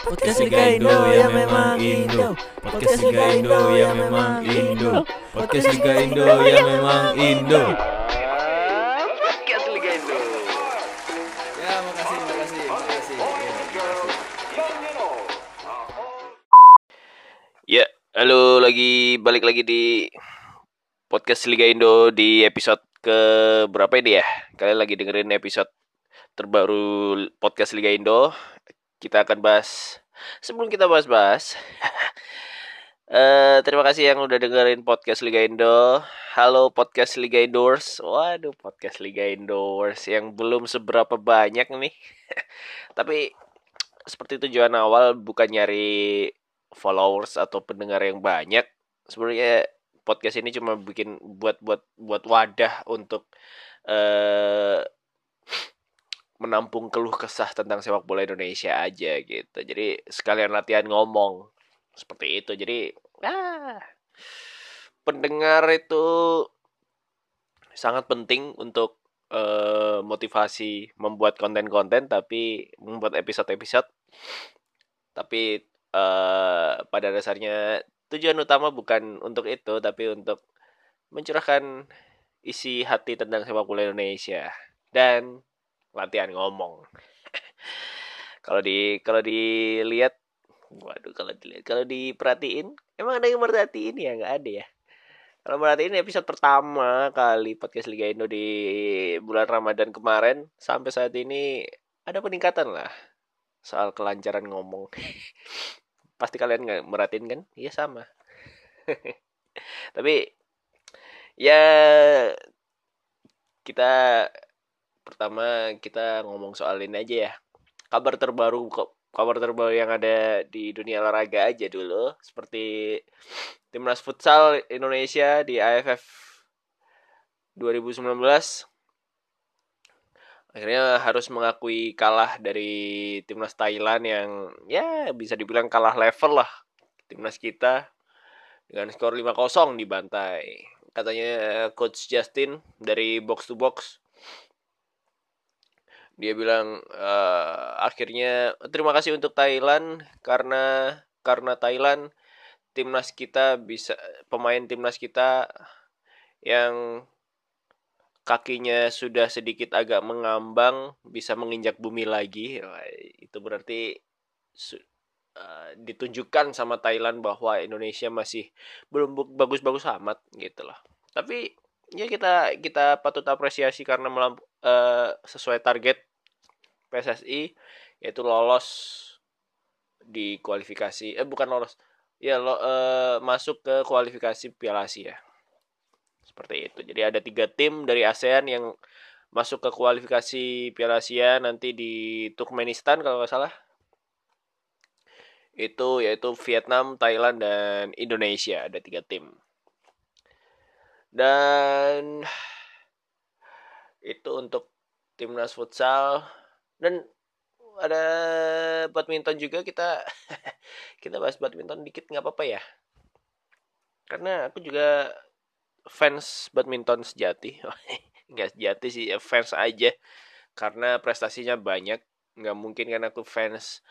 Podcast Liga Indo ya memang Indo. Podcast Liga Indo ya memang Indo. Podcast Liga Indo ya memang Indo. Podcast Liga Indo. Ya makasih makasih makasih. Ya, halo lagi balik lagi di podcast Liga Indo di episode ke berapa ini ya? Kalian lagi dengerin episode terbaru podcast Liga Indo. Kita akan bahas sebelum kita bahas-bahas. eh terima kasih yang udah dengerin podcast Liga Indo. Halo podcast Liga Indoors. Waduh, podcast Liga Indoors yang belum seberapa banyak nih. Tapi seperti tujuan awal bukan nyari followers atau pendengar yang banyak. Sebenarnya podcast ini cuma bikin buat buat buat wadah untuk eh menampung keluh kesah tentang sepak bola Indonesia aja gitu. Jadi sekalian latihan ngomong seperti itu. Jadi ah, pendengar itu sangat penting untuk eh, motivasi membuat konten-konten tapi membuat episode-episode tapi eh, pada dasarnya tujuan utama bukan untuk itu tapi untuk mencurahkan isi hati tentang sepak bola Indonesia dan latihan ngomong. kalau di kalau dilihat waduh kalau dilihat kalau diperhatiin emang ada yang merhatiin? Ya nggak ada ya. Kalau merhatiin episode pertama kali podcast Liga Indo di bulan Ramadan kemarin sampai saat ini ada peningkatan lah soal kelancaran ngomong. Pasti kalian nggak merhatiin kan? Iya sama. Tapi ya kita pertama kita ngomong soal ini aja ya. Kabar terbaru kabar terbaru yang ada di dunia olahraga aja dulu seperti timnas futsal Indonesia di AFF 2019 akhirnya harus mengakui kalah dari timnas Thailand yang ya bisa dibilang kalah level lah timnas kita dengan skor 5-0 dibantai katanya coach Justin dari box to box dia bilang uh, akhirnya terima kasih untuk Thailand karena karena Thailand timnas kita bisa pemain timnas kita yang kakinya sudah sedikit agak mengambang bisa menginjak bumi lagi. Itu berarti uh, ditunjukkan sama Thailand bahwa Indonesia masih belum bagus-bagus amat gitu loh. Tapi ya kita kita patut apresiasi karena melampu, uh, sesuai target PSSI yaitu lolos di kualifikasi eh bukan lolos ya lo, eh, masuk ke kualifikasi Piala Asia. Seperti itu. Jadi ada tiga tim dari ASEAN yang masuk ke kualifikasi Piala Asia nanti di Turkmenistan kalau nggak salah. Itu yaitu Vietnam, Thailand dan Indonesia. Ada tiga tim. Dan itu untuk timnas futsal dan ada badminton juga kita kita bahas badminton dikit nggak apa-apa ya. Karena aku juga fans badminton sejati. Nggak sejati sih ya fans aja. Karena prestasinya banyak. Nggak mungkin kan aku fans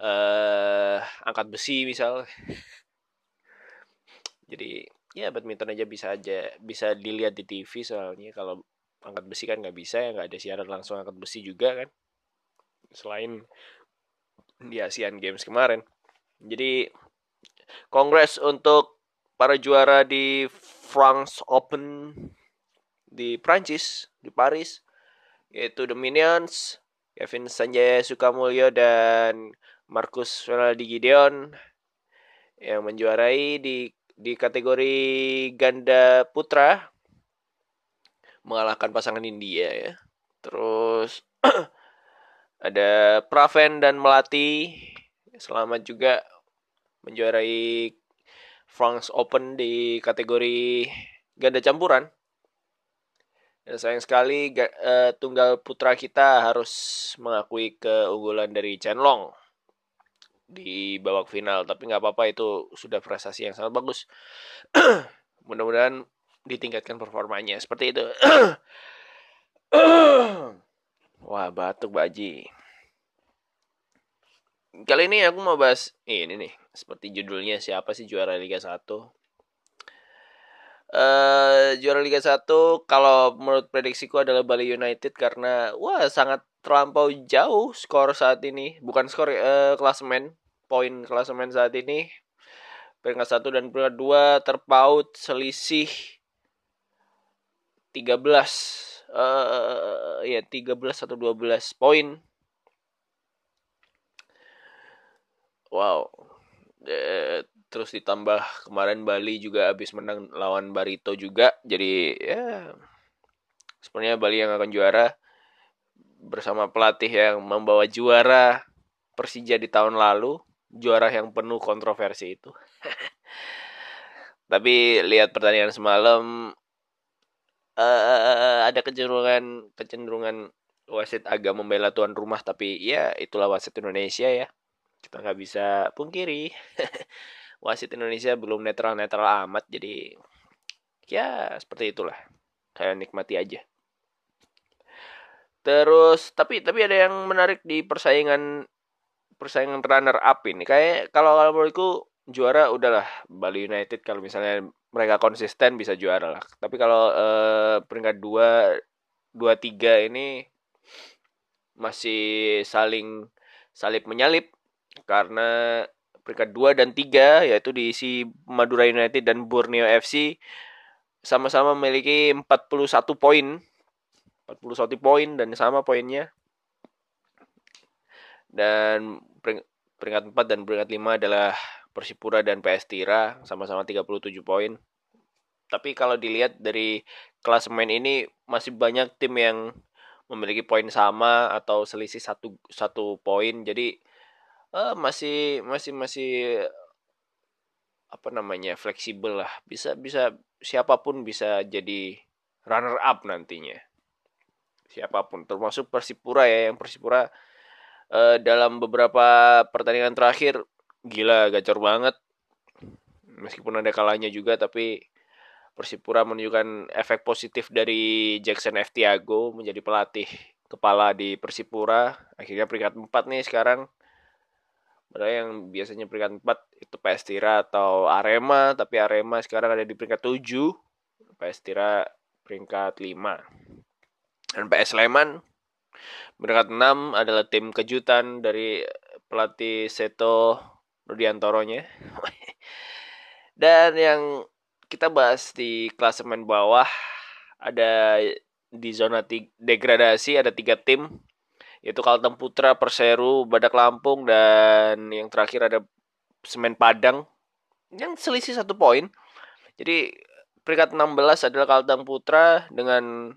uh, angkat besi misal. Jadi ya badminton aja bisa aja bisa dilihat di TV soalnya. Kalau angkat besi kan nggak bisa ya nggak ada siaran langsung angkat besi juga kan selain di Asian Games kemarin. Jadi kongres untuk para juara di France Open di Prancis di Paris yaitu The Minions, Kevin Sanjaya Sukamulyo dan Marcus Ronaldi Gideon yang menjuarai di di kategori ganda putra mengalahkan pasangan India ya. Terus ada Praven dan Melati. Selamat juga menjuarai France Open di kategori ganda campuran. Dan sayang sekali uh, tunggal putra kita harus mengakui keunggulan dari Chen Long di babak final. Tapi nggak apa-apa itu sudah prestasi yang sangat bagus. Mudah-mudahan ditingkatkan performanya. Seperti itu Wah, batuk Baji. kali ini aku mau bahas ini nih, seperti judulnya siapa sih juara Liga 1? Eh juara Liga 1 kalau menurut prediksiku adalah Bali United karena wah sangat terlampau jauh skor saat ini. Bukan skor eh, klasemen, poin klasemen saat ini. Peringkat 1 dan peringkat 2 terpaut selisih 13 eh ya 13 atau 12 poin. Wow. Eh, terus ditambah kemarin Bali juga habis menang lawan Barito juga jadi ya sebenarnya Bali yang akan juara bersama pelatih yang membawa juara Persija di tahun lalu juara yang penuh kontroversi itu tapi lihat pertandingan semalam uh, ada kecenderungan kecenderungan wasit agak membela tuan rumah tapi ya itulah wasit Indonesia ya. Kita nggak bisa pungkiri. Wasit Indonesia belum netral-netral amat jadi ya seperti itulah. Kayak nikmati aja. Terus tapi tapi ada yang menarik di persaingan persaingan runner up ini. Kayak kalau kalau menurutku juara udahlah Bali United kalau misalnya mereka konsisten bisa juara lah tapi kalau eh, peringkat dua dua tiga ini masih saling salip menyalip karena peringkat 2 dan 3 yaitu diisi Madura United dan Borneo FC sama-sama memiliki 41 poin. 41 poin dan sama poinnya. Dan peringkat 4 dan peringkat 5 adalah Persipura dan PS Tira sama-sama 37 poin. Tapi kalau dilihat dari klasemen ini masih banyak tim yang memiliki poin sama atau selisih satu satu poin. Jadi uh, masih masih masih apa namanya fleksibel lah bisa bisa siapa pun bisa jadi runner up nantinya siapa pun termasuk Persipura ya yang Persipura uh, dalam beberapa pertandingan terakhir gila gacor banget meskipun ada kalanya juga tapi Persipura menunjukkan efek positif dari Jackson F. Tiago menjadi pelatih kepala di Persipura akhirnya peringkat 4 nih sekarang Padahal yang biasanya peringkat 4 itu PS Tira atau Arema, tapi Arema sekarang ada di peringkat 7, PS Tira peringkat 5. Dan PS Sleman peringkat 6 adalah tim kejutan dari pelatih Seto Rudiantoronya. Dan yang kita bahas di klasemen bawah ada di zona degradasi ada tiga tim yaitu Kalteng Putra, Perseru, Badak Lampung dan yang terakhir ada Semen Padang yang selisih satu poin. Jadi peringkat 16 adalah Kalteng Putra dengan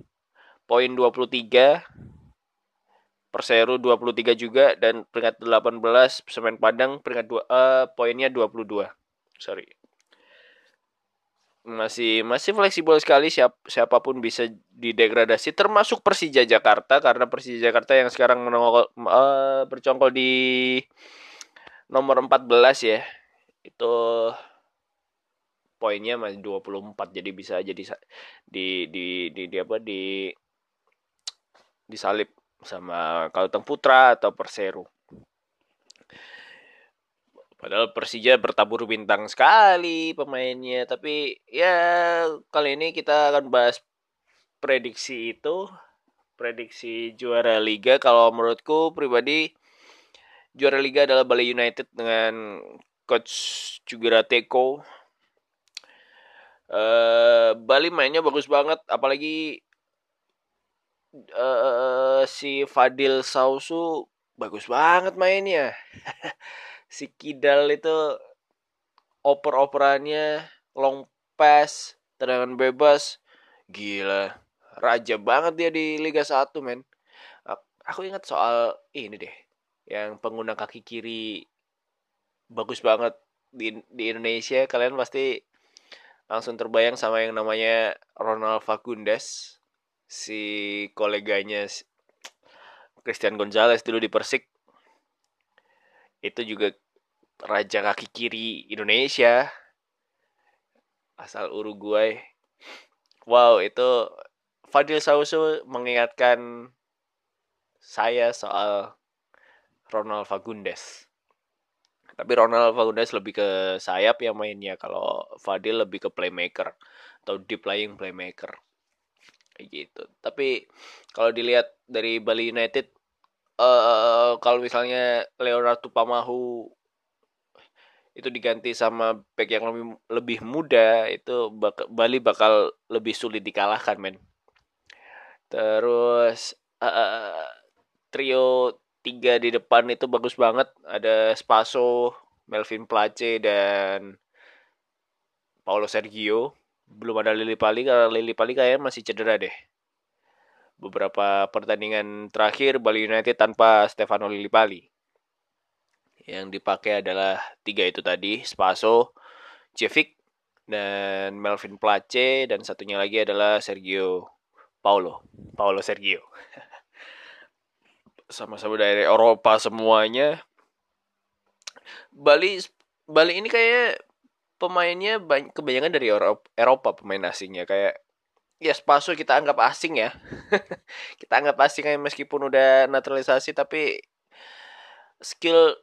poin 23. Perseru 23 juga dan peringkat 18 Semen Padang peringkat 2 uh, eh, poinnya 22. Sorry masih masih fleksibel sekali siap siapa pun bisa didegradasi termasuk Persija Jakarta karena Persija Jakarta yang sekarang menongol uh, bercongkol di nomor 14 ya itu poinnya masih 24 jadi bisa aja di di di di, di apa di disalip sama Kalteng Putra atau Perseru Padahal Persija bertabur bintang sekali pemainnya. Tapi ya kali ini kita akan bahas prediksi itu. Prediksi juara liga. Kalau menurutku pribadi juara liga adalah Bali United dengan coach Jugera Teko. Uh, Bali mainnya bagus banget. Apalagi uh, si Fadil Sausu bagus banget mainnya. si Kidal itu oper-operannya long pass, tendangan bebas, gila. Raja banget dia di Liga 1, men. Aku ingat soal ini deh, yang pengguna kaki kiri bagus banget di di Indonesia. Kalian pasti langsung terbayang sama yang namanya Ronald Fagundes, si koleganya Christian Gonzalez dulu di Persik. Itu juga raja kaki kiri Indonesia asal Uruguay. Wow, itu Fadil Sausu mengingatkan saya soal Ronald Fagundes. Tapi Ronald Fagundes lebih ke sayap yang mainnya. Kalau Fadil lebih ke playmaker atau deep lying playmaker. Kayak gitu. Tapi kalau dilihat dari Bali United eh kalau misalnya Leonardo Pamahu itu diganti sama back yang lebih lebih muda itu bak Bali bakal lebih sulit dikalahkan men. Terus uh, trio tiga di depan itu bagus banget. Ada Spaso, Melvin Place dan Paulo Sergio. Belum ada Lili Pali karena Lili Pali kayaknya masih cedera deh. Beberapa pertandingan terakhir Bali United tanpa Stefano Lillipali. Yang dipakai adalah tiga itu tadi, Spaso, Cevic, dan Melvin Place, dan satunya lagi adalah Sergio Paulo. Paulo Sergio. Sama-sama dari Eropa semuanya. Bali Bali ini kayak pemainnya banyak kebanyakan dari Eropa, Eropa pemain asingnya. Kayak ya Spaso kita anggap asing ya. kita anggap asing aja meskipun udah naturalisasi tapi skill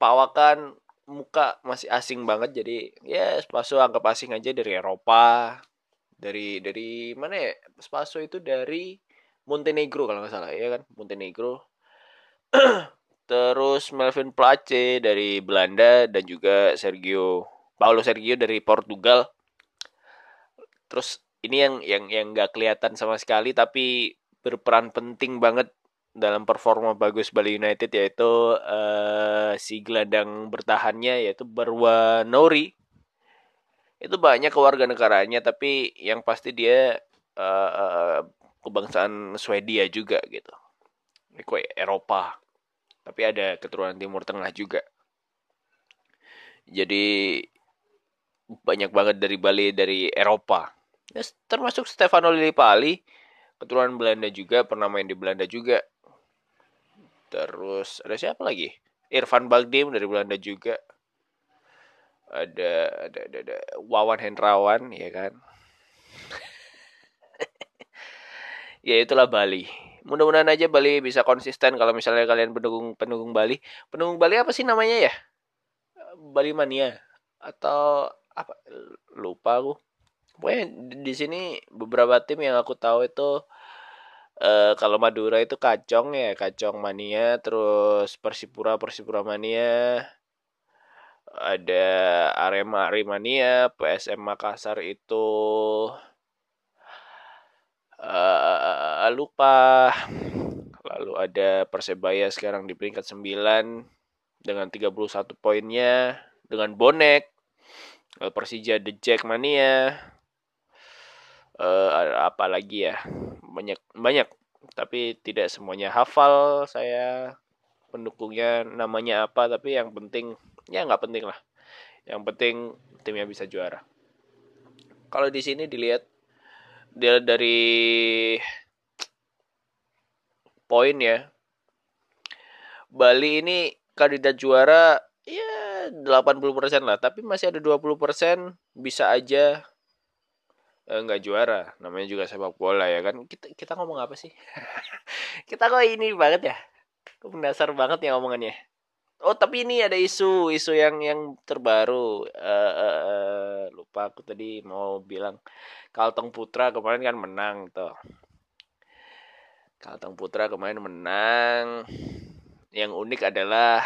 pawakan muka masih asing banget. Jadi ya Spaso anggap asing aja dari Eropa dari dari mana ya? Spaso itu dari Montenegro kalau nggak salah ya kan? Montenegro. Terus Melvin Place dari Belanda dan juga Sergio Paulo Sergio dari Portugal. Terus ini yang yang yang nggak kelihatan sama sekali tapi berperan penting banget dalam performa bagus Bali United yaitu uh, si gelandang bertahannya yaitu Barwa Nori itu banyak kewarganegaranya tapi yang pasti dia uh, kebangsaan Swedia juga gitu. Kue Eropa. Tapi ada keturunan Timur Tengah juga. Jadi banyak banget dari Bali dari Eropa ya, termasuk Stefano Lillipali keturunan Belanda juga pernah main di Belanda juga Terus ada siapa lagi? Irfan Bagdim dari Belanda juga. Ada ada ada, ada Wawan Hendrawan ya kan. ya itulah Bali. Mudah-mudahan aja Bali bisa konsisten kalau misalnya kalian pendukung pendukung Bali. Pendukung Bali apa sih namanya ya? Bali Mania atau apa? Lupa aku. Pokoknya di sini beberapa tim yang aku tahu itu Uh, kalau Madura itu Kacong ya, Kacong Mania, terus Persipura Persipura Mania, ada Arema Aremania, PSM Makassar itu uh, lupa. Lalu ada Persebaya sekarang di peringkat 9 dengan 31 poinnya dengan bonek. Persija The Jack Mania. Uh, apa lagi ya? banyak banyak tapi tidak semuanya hafal saya pendukungnya namanya apa tapi yang penting ya nggak penting lah yang penting timnya bisa juara kalau di sini dilihat dia dari poin ya Bali ini kandidat juara ya 80% lah tapi masih ada 20% bisa aja eh, nggak juara. Namanya juga sepak bola ya kan. Kita kita ngomong apa sih? Kita kok ini banget ya? Mendasar banget ya ngomongannya oh tapi ini ada isu isu yang yang terbaru. Uh, uh, uh, lupa aku tadi mau bilang. Kalteng Putra kemarin kan menang tuh. Kalteng Putra kemarin menang. Yang unik adalah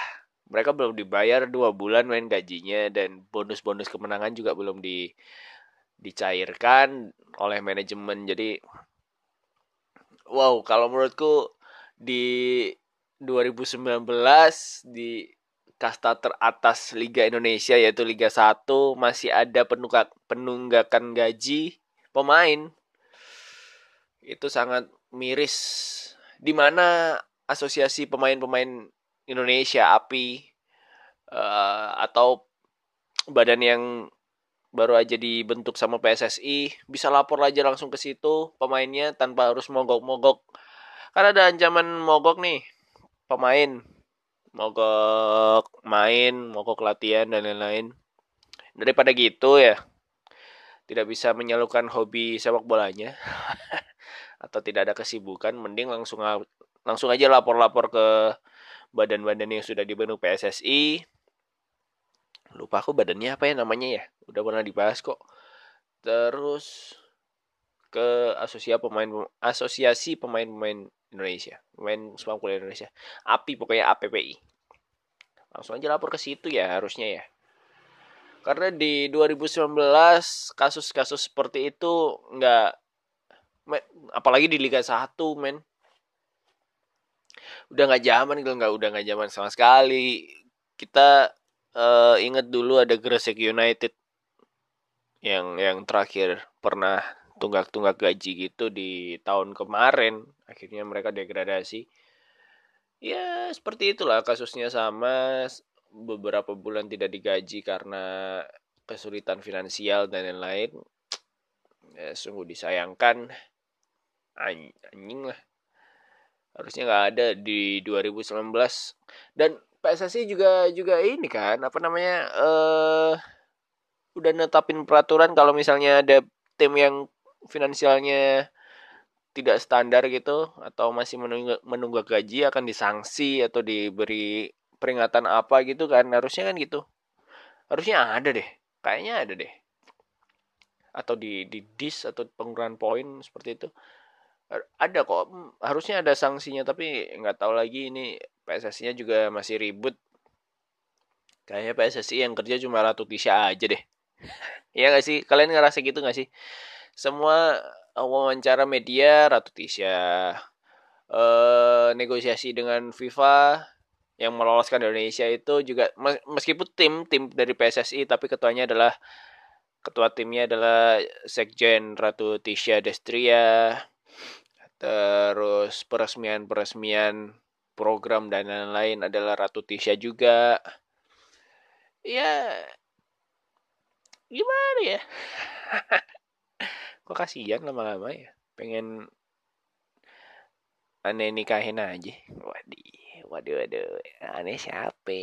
mereka belum dibayar dua bulan main gajinya dan bonus-bonus kemenangan juga belum di dicairkan oleh manajemen. Jadi wow kalau menurutku di 2019 di kasta teratas Liga Indonesia yaitu Liga 1 masih ada penunggak, penunggakan gaji pemain. Itu sangat miris. Di mana asosiasi pemain-pemain Indonesia API uh, atau badan yang baru aja dibentuk sama PSSI bisa lapor aja langsung ke situ pemainnya tanpa harus mogok-mogok. Karena ada ancaman mogok nih pemain. Mogok main mogok latihan dan lain-lain. Daripada gitu ya tidak bisa menyalurkan hobi sepak bolanya atau tidak ada kesibukan mending langsung langsung aja lapor-lapor ke badan-badan yang sudah dibentuk PSSI lupa aku badannya apa ya namanya ya. Udah pernah dibahas kok. Terus ke asosiasi pemain asosiasi pemain-pemain Indonesia. Pemain sepak bola Indonesia. API pokoknya APPI langsung aja lapor ke situ ya harusnya ya. Karena di 2019 kasus-kasus seperti itu nggak apalagi di Liga 1 men udah nggak zaman gitu nggak udah nggak zaman sama sekali. Kita uh, ingat dulu ada Gresik United yang yang terakhir pernah tunggak-tunggak gaji gitu di tahun kemarin. Akhirnya mereka degradasi. Ya seperti itulah kasusnya sama. Beberapa bulan tidak digaji karena kesulitan finansial dan lain-lain. Ya, sungguh disayangkan. Anjing lah harusnya nggak ada di 2019 dan PSSI juga juga ini kan apa namanya eh uh, udah netapin peraturan kalau misalnya ada tim yang finansialnya tidak standar gitu atau masih menunggu, menunggu gaji akan disanksi atau diberi peringatan apa gitu kan. Harusnya kan gitu. Harusnya ada deh. Kayaknya ada deh. Atau di di dis atau pengurangan poin seperti itu ada kok. Harusnya ada sanksinya tapi nggak tahu lagi ini PSSI-nya juga masih ribut. Kayaknya PSSI yang kerja cuma Ratu Tisha aja deh. Iya gak sih? Kalian ngerasa gitu gak sih? Semua eh, wawancara media Ratu Tisha. Eh, negosiasi dengan FIFA yang meloloskan Indonesia itu juga meskipun tim tim dari PSSI tapi ketuanya adalah ketua timnya adalah Sekjen Ratu Tisha Destria terus peresmian-peresmian program dan lain-lain adalah Ratu Tisha juga. Ya gimana ya? Kok kasihan lama-lama ya? Pengen aneh nikahin aja. Waduh waduh waduh. Aneh siapa?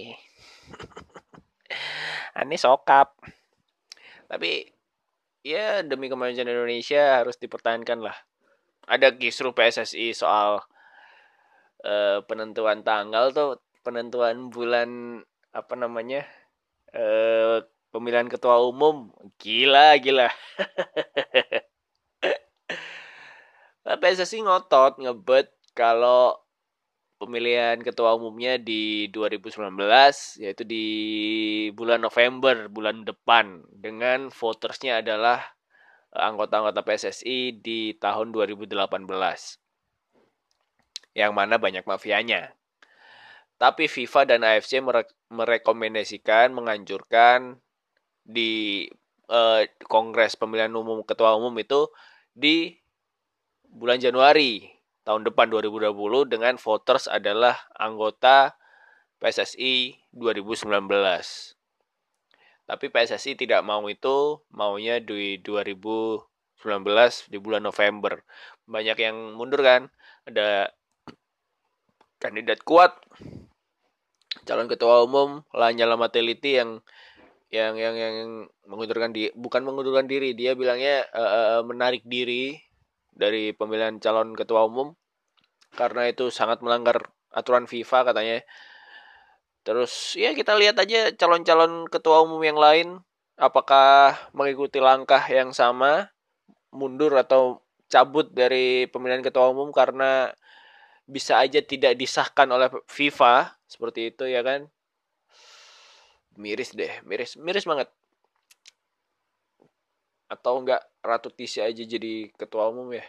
Aneh sokap. Tapi ya demi kemajuan Indonesia harus dipertahankan lah ada kisru PSSI soal uh, penentuan tanggal tuh penentuan bulan apa namanya uh, pemilihan ketua umum. Gila gila. PSSI ngotot ngebet kalau pemilihan ketua umumnya di 2019 yaitu di bulan November bulan depan. Dengan votersnya adalah anggota-anggota PSSI di tahun 2018 yang mana banyak mafianya. Tapi FIFA dan AFC merekomendasikan, menganjurkan di uh, Kongres Pemilihan Umum Ketua Umum itu di bulan Januari tahun depan 2020 dengan voters adalah anggota PSSI 2019. Tapi PSSI tidak mau itu, maunya di 2019 di bulan November. Banyak yang mundur kan? Ada kandidat kuat calon ketua umum Lanyala Mateliti yang yang yang yang mengundurkan diri bukan mengundurkan diri dia bilangnya uh, menarik diri dari pemilihan calon ketua umum karena itu sangat melanggar aturan FIFA katanya terus ya kita lihat aja calon-calon ketua umum yang lain. Apakah mengikuti langkah yang sama mundur atau cabut dari pemilihan ketua umum karena bisa aja tidak disahkan oleh FIFA? Seperti itu ya kan? Miris deh miris miris banget. Atau enggak Ratu Tisha aja jadi ketua umum ya?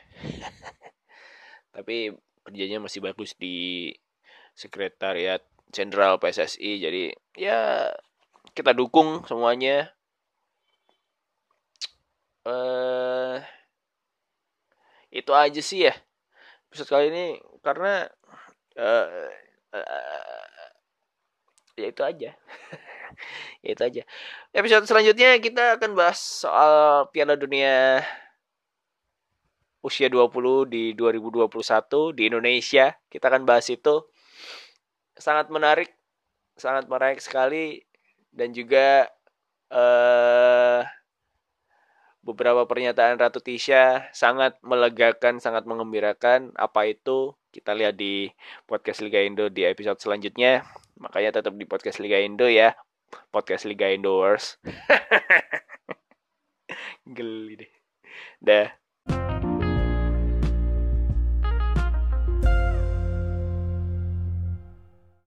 Tapi kerjanya masih bagus di sekretariat jenderal PSSI jadi ya kita dukung semuanya. Eh itu aja sih ya. Episode kali ini karena uh, uh, ya itu aja. Ya itu aja. Episode selanjutnya kita akan bahas soal Piala Dunia usia 20 di 2021 di Indonesia. Kita akan bahas itu sangat menarik sangat menarik sekali dan juga uh, beberapa pernyataan Ratu Tisha sangat melegakan, sangat mengembirakan. Apa itu? Kita lihat di podcast Liga Indo di episode selanjutnya. Makanya tetap di podcast Liga Indo ya. podcast Liga Indoors. Geli deh. Dah.